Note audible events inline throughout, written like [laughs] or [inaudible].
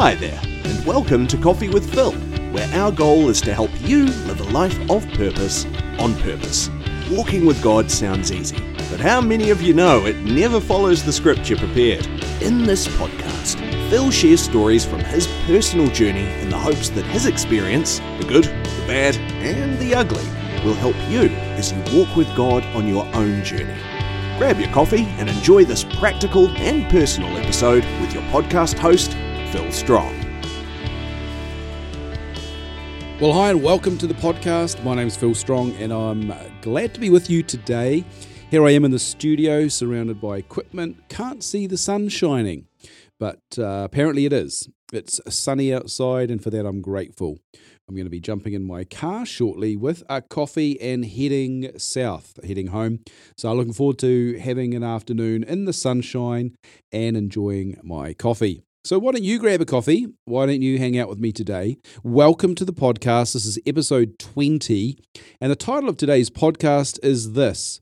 Hi there, and welcome to Coffee with Phil, where our goal is to help you live a life of purpose on purpose. Walking with God sounds easy, but how many of you know it never follows the script you prepared? In this podcast, Phil shares stories from his personal journey in the hopes that his experience, the good, the bad, and the ugly, will help you as you walk with God on your own journey. Grab your coffee and enjoy this practical and personal episode with your podcast host, Phil Strong. Well, hi, and welcome to the podcast. My name is Phil Strong, and I'm glad to be with you today. Here I am in the studio, surrounded by equipment. Can't see the sun shining, but uh, apparently it is. It's sunny outside, and for that, I'm grateful. I'm going to be jumping in my car shortly with a coffee and heading south, heading home. So, I'm looking forward to having an afternoon in the sunshine and enjoying my coffee. So, why don't you grab a coffee? Why don't you hang out with me today? Welcome to the podcast. This is episode 20. And the title of today's podcast is this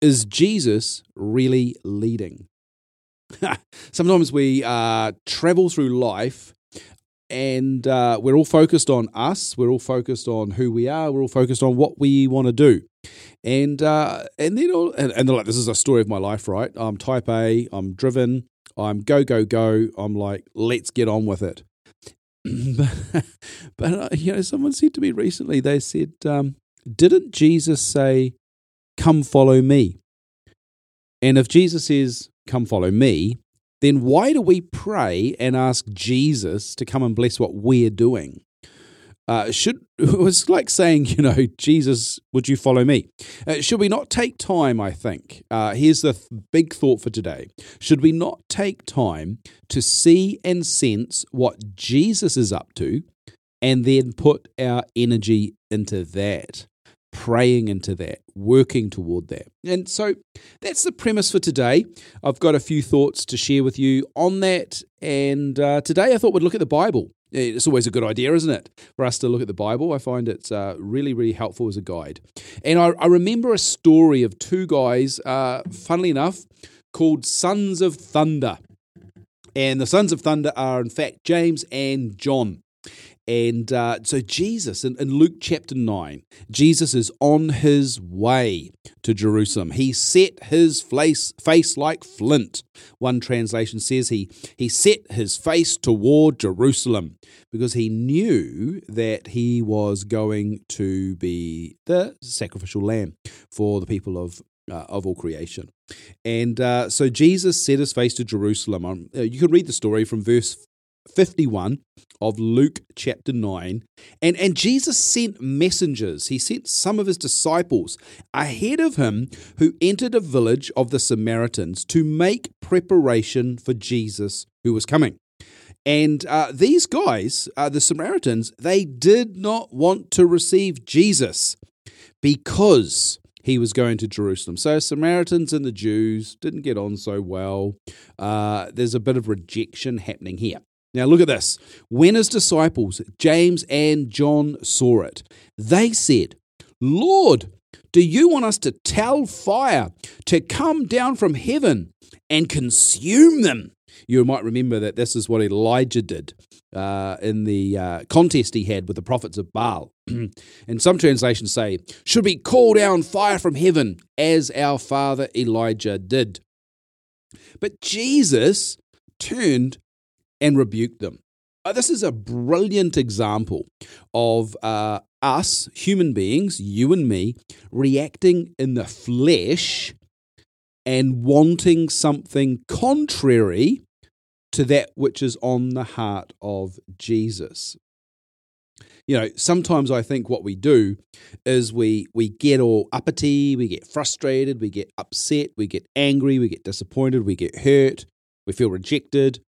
Is Jesus really leading? [laughs] Sometimes we uh, travel through life and uh, we're all focused on us. We're all focused on who we are. We're all focused on what we want to do. And uh, and then all, and, and like this is a story of my life, right? I'm type A. I'm driven. I'm go go go. I'm like, let's get on with it. [laughs] but, uh, you know, someone said to me recently. They said, um, "Didn't Jesus say, come follow me?" And if Jesus says, "Come follow me," then why do we pray and ask Jesus to come and bless what we're doing? Uh, should [laughs] it was like saying, you know, Jesus, would you follow me? Uh, should we not take time? I think uh, here's the th- big thought for today. Should we not take time to see and sense what Jesus is up to, and then put our energy into that? praying into that, working toward that. And so that's the premise for today. I've got a few thoughts to share with you on that. And uh, today I thought we'd look at the Bible. It's always a good idea, isn't it, for us to look at the Bible? I find it's uh, really, really helpful as a guide. And I, I remember a story of two guys, uh, funnily enough, called Sons of Thunder. And the Sons of Thunder are, in fact, James and John. And uh, so, Jesus, in, in, Luke chapter 9, Jesus is on his way to Jerusalem. He set his face, face like flint. One translation says he, he set his face toward Jerusalem because he knew that he was going to be the sacrificial lamb for the people of uh, of all creation. And uh, so Jesus set his face to Jerusalem. Um, you can read the story from verse 51 of Luke chapter 9. And, and Jesus sent messengers, he sent some of his disciples ahead of him who entered a village of the Samaritans to make preparation for Jesus who was coming. And uh, these guys, uh, the Samaritans, they did not want to receive Jesus because he was going to Jerusalem. So Samaritans and the Jews didn't get on so well. Uh, there's a bit of rejection happening here. Now, look at this. When his disciples, James and John, saw it, they said, Lord, do you want us to tell fire to come down from heaven and consume them? You might remember that this is what Elijah did uh, in the uh, contest he had with the prophets of Baal. [clears throat] and some translations say, Should we call down fire from heaven as our father Elijah did? But Jesus turned and rebuke them. Uh, this is a brilliant example of uh, us, human beings, you and me, reacting in the flesh and wanting something contrary to that which is on the heart of Jesus. You know, sometimes I think what we do is we we get all uppity, we get frustrated, we get upset, we get angry, we get disappointed, we get hurt, we feel rejected,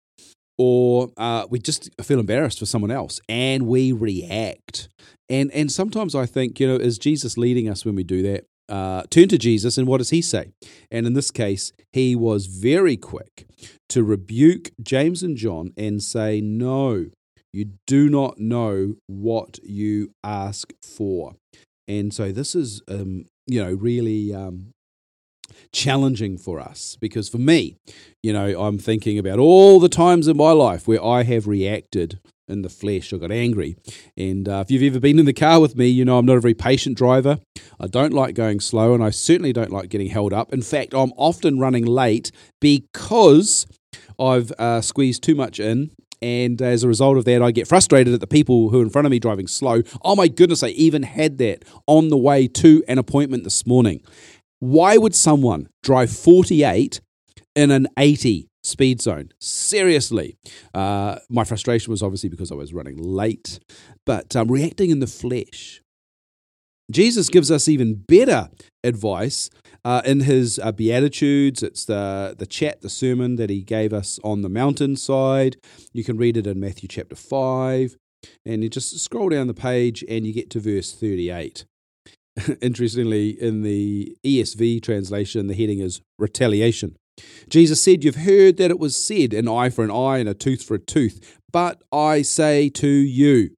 or uh, we just feel embarrassed for someone else and we react. And and sometimes I think, you know, is Jesus leading us when we do that? Uh, turn to Jesus and what does he say? And in this case, he was very quick to rebuke James and John and say, No, you do not know what you ask for. And so this is, um, you know, really um, challenging for us because for me, you know, I'm thinking about all the times in my life where I have reacted in the flesh. I got angry. And uh, if you've ever been in the car with me, you know I'm not a very patient driver. I don't like going slow, and I certainly don't like getting held up. In fact, I'm often running late because I've uh, squeezed too much in. And as a result of that, I get frustrated at the people who are in front of me driving slow. Oh my goodness, I even had that on the way to an appointment this morning. Why would someone drive 48 in an 80 speed zone. Seriously. Uh, my frustration was obviously because I was running late, but um, reacting in the flesh. Jesus gives us even better advice uh, in his uh, Beatitudes. It's the, the chat, the sermon that he gave us on the mountainside. You can read it in Matthew chapter 5. And you just scroll down the page and you get to verse 38. [laughs] Interestingly, in the ESV translation, the heading is retaliation. Jesus said, You've heard that it was said, an eye for an eye and a tooth for a tooth. But I say to you,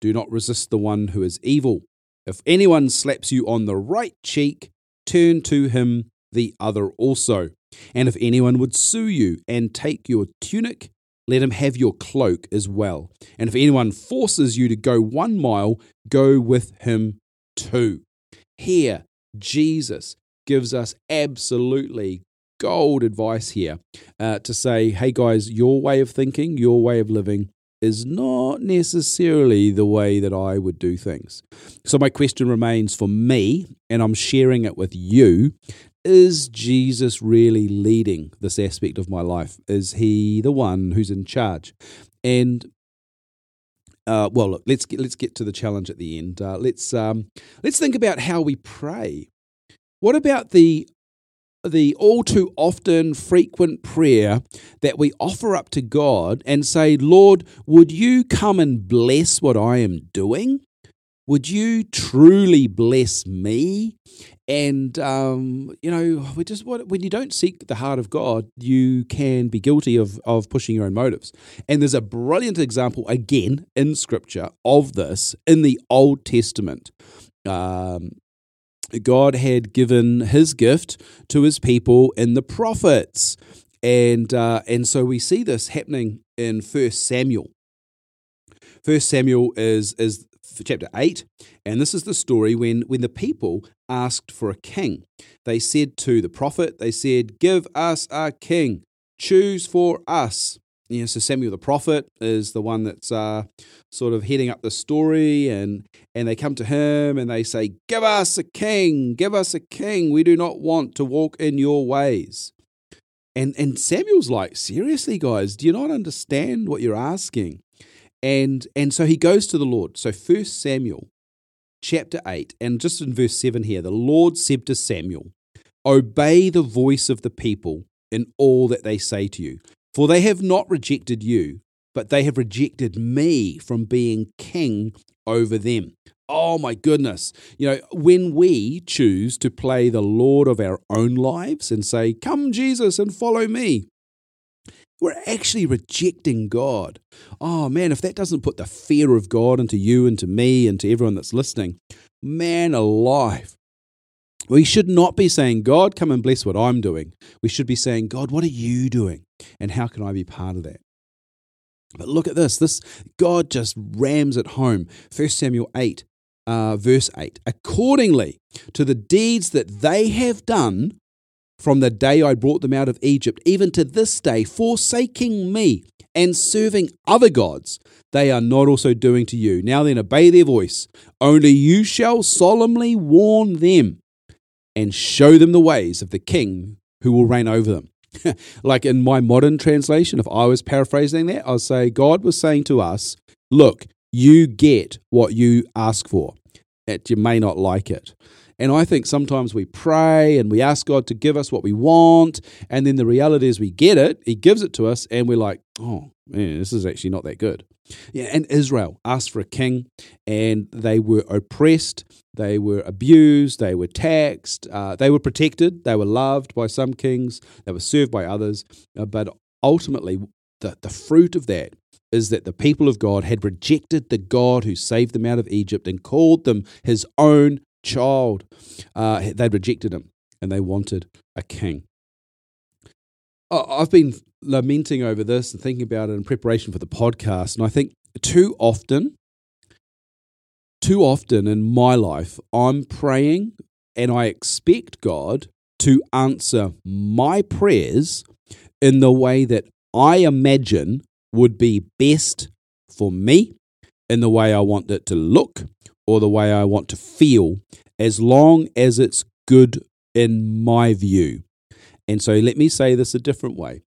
do not resist the one who is evil. If anyone slaps you on the right cheek, turn to him the other also. And if anyone would sue you and take your tunic, let him have your cloak as well. And if anyone forces you to go one mile, go with him two. Here, Jesus gives us absolutely gold advice here uh, to say, hey guys, your way of thinking, your way of living is not necessarily the way that I would do things. So, my question remains for me, and I'm sharing it with you is Jesus really leading this aspect of my life? Is he the one who's in charge? And uh, well, look, let's get let's get to the challenge at the end. Uh, let's um, let's think about how we pray. What about the the all too often frequent prayer that we offer up to God and say, Lord, would you come and bless what I am doing? Would you truly bless me? And um, you know, we just when you don't seek the heart of God, you can be guilty of of pushing your own motives. And there's a brilliant example again in Scripture of this in the Old Testament. Um, God had given his gift to his people in the prophets. And, uh, and so we see this happening in First Samuel. First Samuel is, is chapter 8, and this is the story when, when the people asked for a king. They said to the prophet, they said, Give us a king, choose for us you know, so Samuel the prophet is the one that's uh, sort of heading up the story, and and they come to him and they say, "Give us a king, give us a king. We do not want to walk in your ways." And and Samuel's like, "Seriously, guys, do you not understand what you're asking?" And and so he goes to the Lord. So First Samuel, chapter eight, and just in verse seven here, the Lord said to Samuel, "Obey the voice of the people." In all that they say to you. For they have not rejected you, but they have rejected me from being king over them. Oh my goodness. You know, when we choose to play the Lord of our own lives and say, Come, Jesus, and follow me, we're actually rejecting God. Oh man, if that doesn't put the fear of God into you and to me and to everyone that's listening, man alive. We should not be saying, God, come and bless what I'm doing. We should be saying, God, what are you doing? And how can I be part of that? But look at this. This God just rams it home. 1 Samuel 8, uh, verse 8. Accordingly to the deeds that they have done from the day I brought them out of Egypt, even to this day, forsaking me and serving other gods, they are not also doing to you. Now then, obey their voice. Only you shall solemnly warn them and show them the ways of the king who will reign over them. [laughs] like in my modern translation, if I was paraphrasing that, I'll say God was saying to us, look, you get what you ask for, that you may not like it. And I think sometimes we pray and we ask God to give us what we want, and then the reality is we get it, He gives it to us, and we're like, oh, man, this is actually not that good. Yeah, and Israel asked for a king, and they were oppressed, they were abused, they were taxed, uh, they were protected, they were loved by some kings, they were served by others, uh, but ultimately, the, the fruit of that is that the people of God had rejected the God who saved them out of Egypt and called them his own child. Uh, they'd rejected him. and they wanted a king. I've been lamenting over this and thinking about it in preparation for the podcast, and I think too often, too often in my life, I'm praying and I expect God to answer my prayers in the way that I imagine would be best for me, in the way I want it to look, or the way I want to feel, as long as it's good in my view. And so let me say this a different way.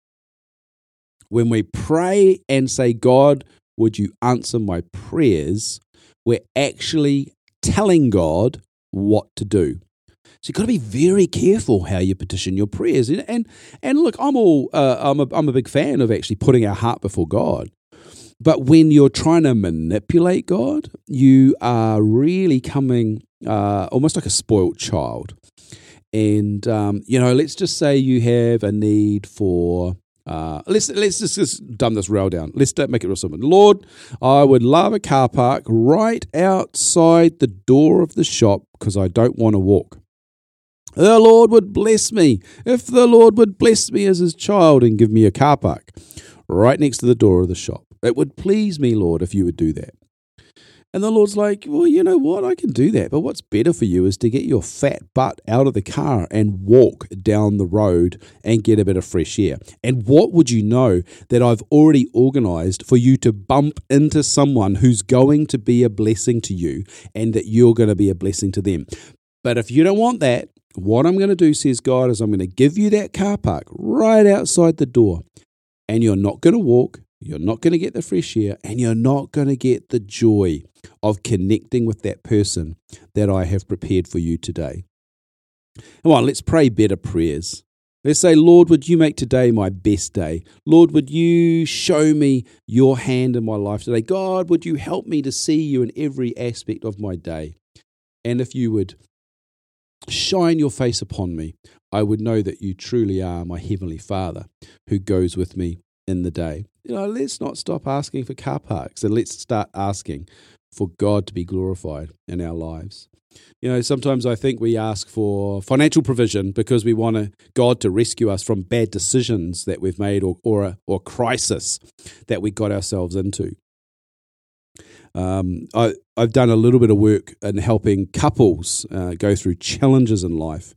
When we pray and say, God, would you answer my prayers? We're actually telling God what to do. So you've got to be very careful how you petition your prayers. And and, and look, I'm all uh, I'm a, I'm a big fan of actually putting our heart before God. But when you're trying to manipulate God, you are really coming uh, almost like a spoilt child. And um, you know, let's just say you have a need for uh, let's let's just, just dumb this rail down. Let's make it real simple. Lord, I would love a car park right outside the door of the shop because I don't want to walk. The Lord would bless me if the Lord would bless me as his child and give me a car park right next to the door of the shop. It would please me, Lord, if you would do that. And the Lord's like, Well, you know what? I can do that. But what's better for you is to get your fat butt out of the car and walk down the road and get a bit of fresh air. And what would you know that I've already organized for you to bump into someone who's going to be a blessing to you and that you're going to be a blessing to them? But if you don't want that, what I'm going to do, says God, is I'm going to give you that car park right outside the door. And you're not going to walk, you're not going to get the fresh air, and you're not going to get the joy of connecting with that person that I have prepared for you today. Come on, let's pray better prayers. Let's say, Lord, would you make today my best day? Lord, would you show me your hand in my life today? God, would you help me to see you in every aspect of my day? And if you would shine your face upon me, I would know that you truly are my Heavenly Father who goes with me in the day. You know, let's not stop asking for car parks and let's start asking for God to be glorified in our lives. You know, sometimes I think we ask for financial provision because we want God to rescue us from bad decisions that we've made or, or, a, or crisis that we got ourselves into. Um, I, have done a little bit of work in helping couples uh, go through challenges in life.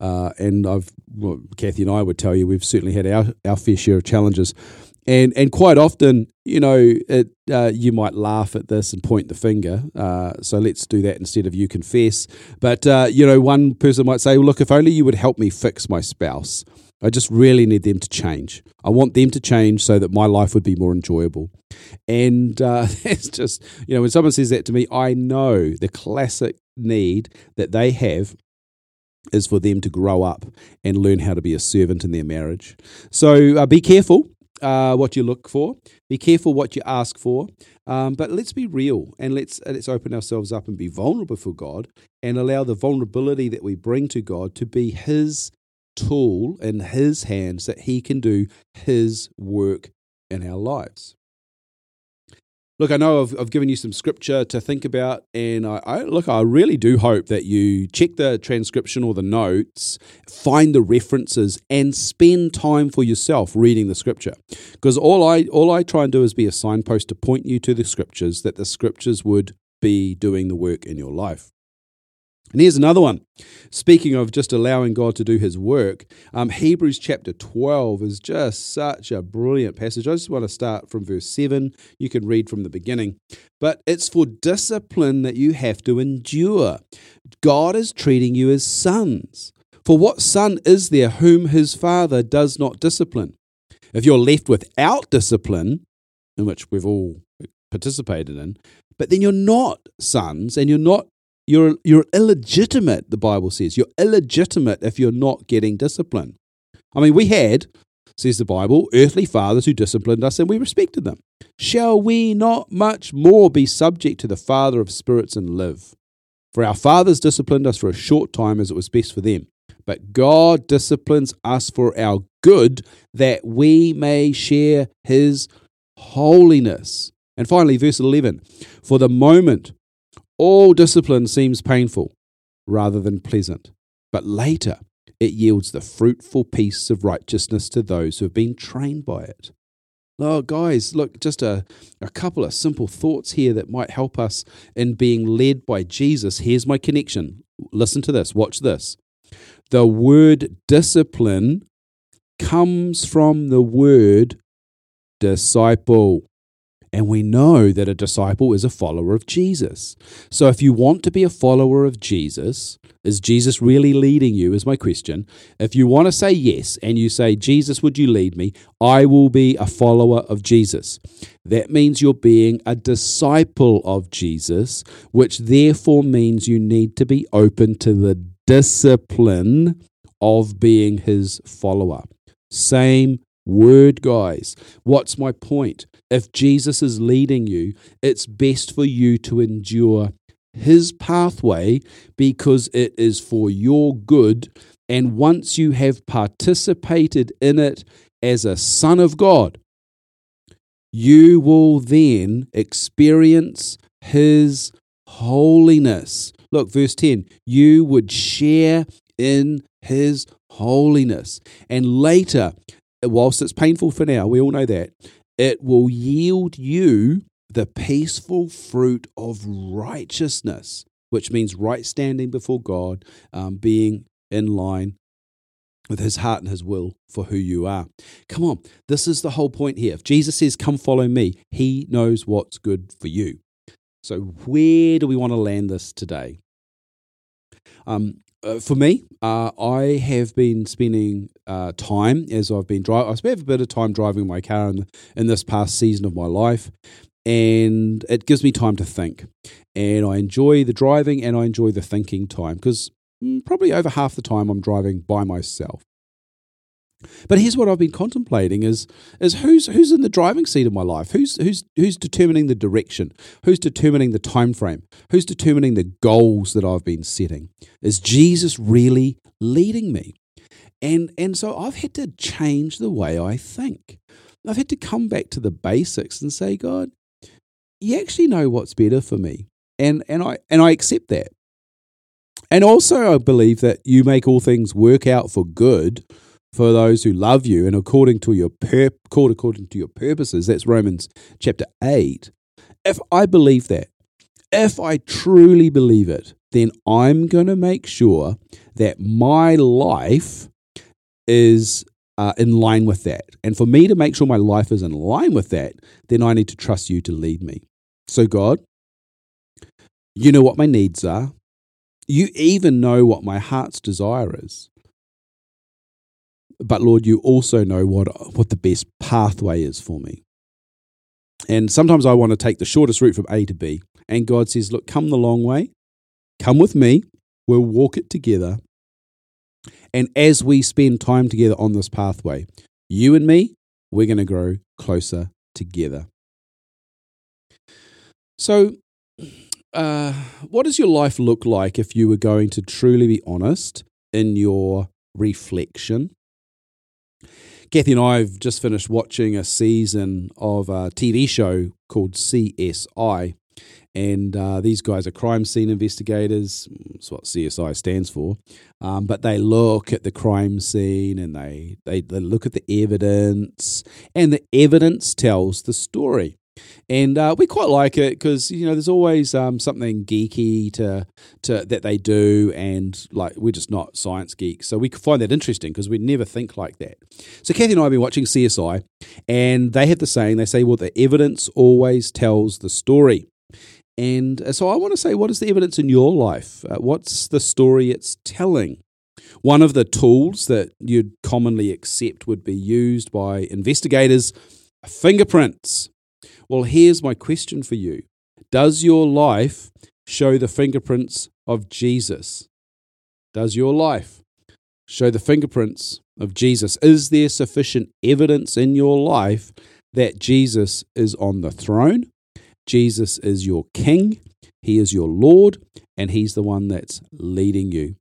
Uh, and I've, well, Kathy and I would tell you, we've certainly had our, our fair share of challenges. And, and quite often, you know, it, uh, you might laugh at this and point the finger. Uh, so let's do that instead of you confess. But, uh, you know, one person might say, well, look, if only you would help me fix my spouse. I just really need them to change. I want them to change so that my life would be more enjoyable. And uh, [laughs] it's just, you know, when someone says that to me, I know the classic need that they have is for them to grow up and learn how to be a servant in their marriage. So uh, be careful uh, what you look for. Be careful what you ask for. Um, but let's be real and let's let's open ourselves up and be vulnerable for God and allow the vulnerability that we bring to God to be His tool in His hands that He can do His work in our lives. Look, I know I've, I've given you some scripture to think about, and I, I, look, I really do hope that you check the transcription or the notes, find the references, and spend time for yourself reading the scripture. Because all I all I try and do is be a signpost to point you to the scriptures that the scriptures would be doing the work in your life. And here's another one. Speaking of just allowing God to do his work, um, Hebrews chapter 12 is just such a brilliant passage. I just want to start from verse 7. You can read from the beginning. But it's for discipline that you have to endure. God is treating you as sons. For what son is there whom his father does not discipline? If you're left without discipline, in which we've all participated in, but then you're not sons and you're not you're, you're illegitimate, the Bible says. You're illegitimate if you're not getting discipline. I mean, we had, says the Bible, earthly fathers who disciplined us and we respected them. Shall we not much more be subject to the Father of spirits and live? For our fathers disciplined us for a short time as it was best for them. But God disciplines us for our good that we may share his holiness. And finally, verse 11 For the moment, all discipline seems painful rather than pleasant, but later it yields the fruitful peace of righteousness to those who have been trained by it. Oh, guys, look, just a, a couple of simple thoughts here that might help us in being led by Jesus. Here's my connection. Listen to this, watch this. The word discipline comes from the word disciple. And we know that a disciple is a follower of Jesus. So if you want to be a follower of Jesus, is Jesus really leading you? Is my question. If you want to say yes and you say, Jesus, would you lead me? I will be a follower of Jesus. That means you're being a disciple of Jesus, which therefore means you need to be open to the discipline of being his follower. Same word, guys. What's my point? If Jesus is leading you, it's best for you to endure his pathway because it is for your good. And once you have participated in it as a son of God, you will then experience his holiness. Look, verse 10 you would share in his holiness. And later, whilst it's painful for now, we all know that, it will yield you the peaceful fruit of righteousness, which means right standing before God, um, being in line with his heart and his will for who you are. Come on, this is the whole point here. If Jesus says, Come follow me, he knows what's good for you. So, where do we want to land this today? Um, uh, for me, uh, I have been spending uh, time as I've been driving. I spent a bit of time driving my car in, in this past season of my life, and it gives me time to think. And I enjoy the driving and I enjoy the thinking time because mm, probably over half the time I'm driving by myself. But here's what I've been contemplating is is who's who's in the driving seat of my life? Who's who's who's determining the direction? Who's determining the time frame? Who's determining the goals that I've been setting? Is Jesus really leading me? And and so I've had to change the way I think. I've had to come back to the basics and say, God, you actually know what's better for me. And and I and I accept that. And also I believe that you make all things work out for good for those who love you and according to your pur- called according to your purposes. That's Romans chapter 8. If I believe that, if I truly believe it, then I'm going to make sure that my life is uh, in line with that. And for me to make sure my life is in line with that, then I need to trust you to lead me. So, God, you know what my needs are. You even know what my heart's desire is. But Lord, you also know what, what the best pathway is for me. And sometimes I want to take the shortest route from A to B. And God says, Look, come the long way. Come with me. We'll walk it together. And as we spend time together on this pathway, you and me, we're going to grow closer together. So, uh, what does your life look like if you were going to truly be honest in your reflection Kathy and I have just finished watching a season of a TV show called CSI. And uh, these guys are crime scene investigators. That's what CSI stands for. Um, but they look at the crime scene and they, they, they look at the evidence, and the evidence tells the story and uh, we quite like it because you know there's always um, something geeky to to that they do, and like we're just not science geeks, so we find that interesting because we never think like that. So Kathy and I have been watching CSI, and they have the saying they say, "Well, the evidence always tells the story." And uh, so I want to say, what is the evidence in your life? Uh, what's the story it's telling? One of the tools that you'd commonly accept would be used by investigators fingerprints. Well, here's my question for you Does your life show the fingerprints of Jesus? Does your life show the fingerprints of Jesus? Is there sufficient evidence in your life that Jesus is on the throne? Jesus is your king, he is your Lord, and he's the one that's leading you.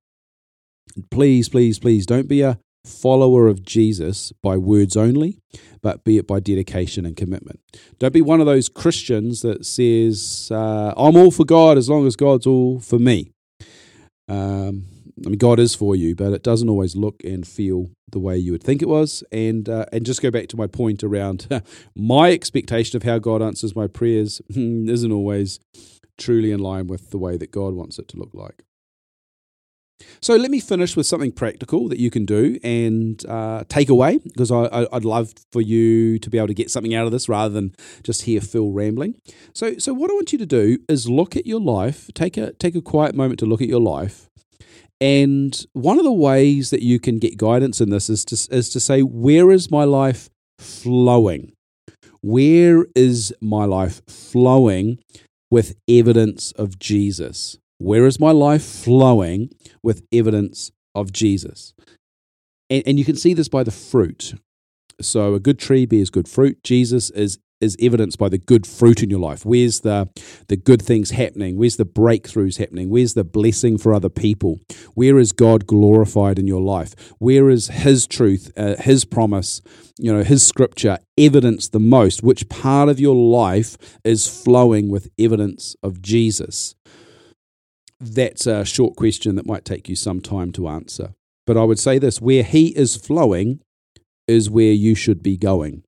Please, please, please don't be a follower of Jesus by words only, but be it by dedication and commitment. Don't be one of those Christians that says, uh, I'm all for God as long as God's all for me. Um, I mean, God is for you, but it doesn't always look and feel the way you would think it was. And uh, and just go back to my point around [laughs] my expectation of how God answers my prayers [laughs] isn't always truly in line with the way that God wants it to look like. So let me finish with something practical that you can do and uh, take away because I, would love for you to be able to get something out of this rather than just hear Phil rambling. So, so what I want you to do is look at your life. Take a take a quiet moment to look at your life. And one of the ways that you can get guidance in this is to, is to say, where is my life flowing? Where is my life flowing with evidence of Jesus? Where is my life flowing with evidence of Jesus? And, and you can see this by the fruit. So a good tree bears good fruit. Jesus is is evidenced by the good fruit in your life. Where's the the good things happening? Where's the breakthroughs happening? Where's the blessing for other people? Where is God glorified in your life? Where is His truth, uh, His promise, you know, His scripture evidenced the most? Which part of your life is flowing with evidence of Jesus? That's a short question that might take you some time to answer. But I would say this where he is flowing is where you should be going.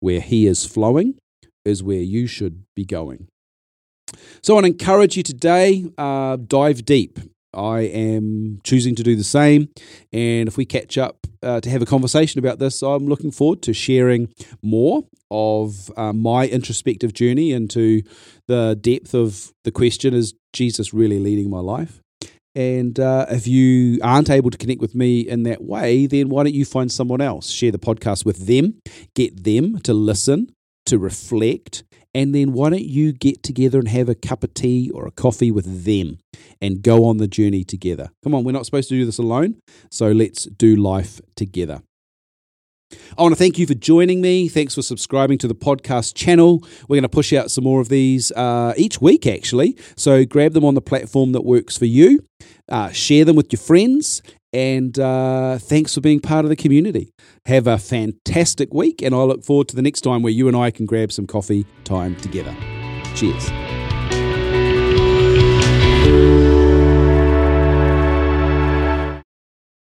Where he is flowing is where you should be going. So I want to encourage you today, uh, dive deep. I am choosing to do the same. And if we catch up uh, to have a conversation about this, I'm looking forward to sharing more of uh, my introspective journey into the depth of the question is Jesus really leading my life? And uh, if you aren't able to connect with me in that way, then why don't you find someone else? Share the podcast with them, get them to listen, to reflect, and then why don't you get together and have a cup of tea or a coffee with them and go on the journey together? Come on, we're not supposed to do this alone, so let's do life together. I want to thank you for joining me. Thanks for subscribing to the podcast channel. We're going to push out some more of these uh, each week, actually. So grab them on the platform that works for you, uh, share them with your friends, and uh, thanks for being part of the community. Have a fantastic week, and I look forward to the next time where you and I can grab some coffee time together. Cheers.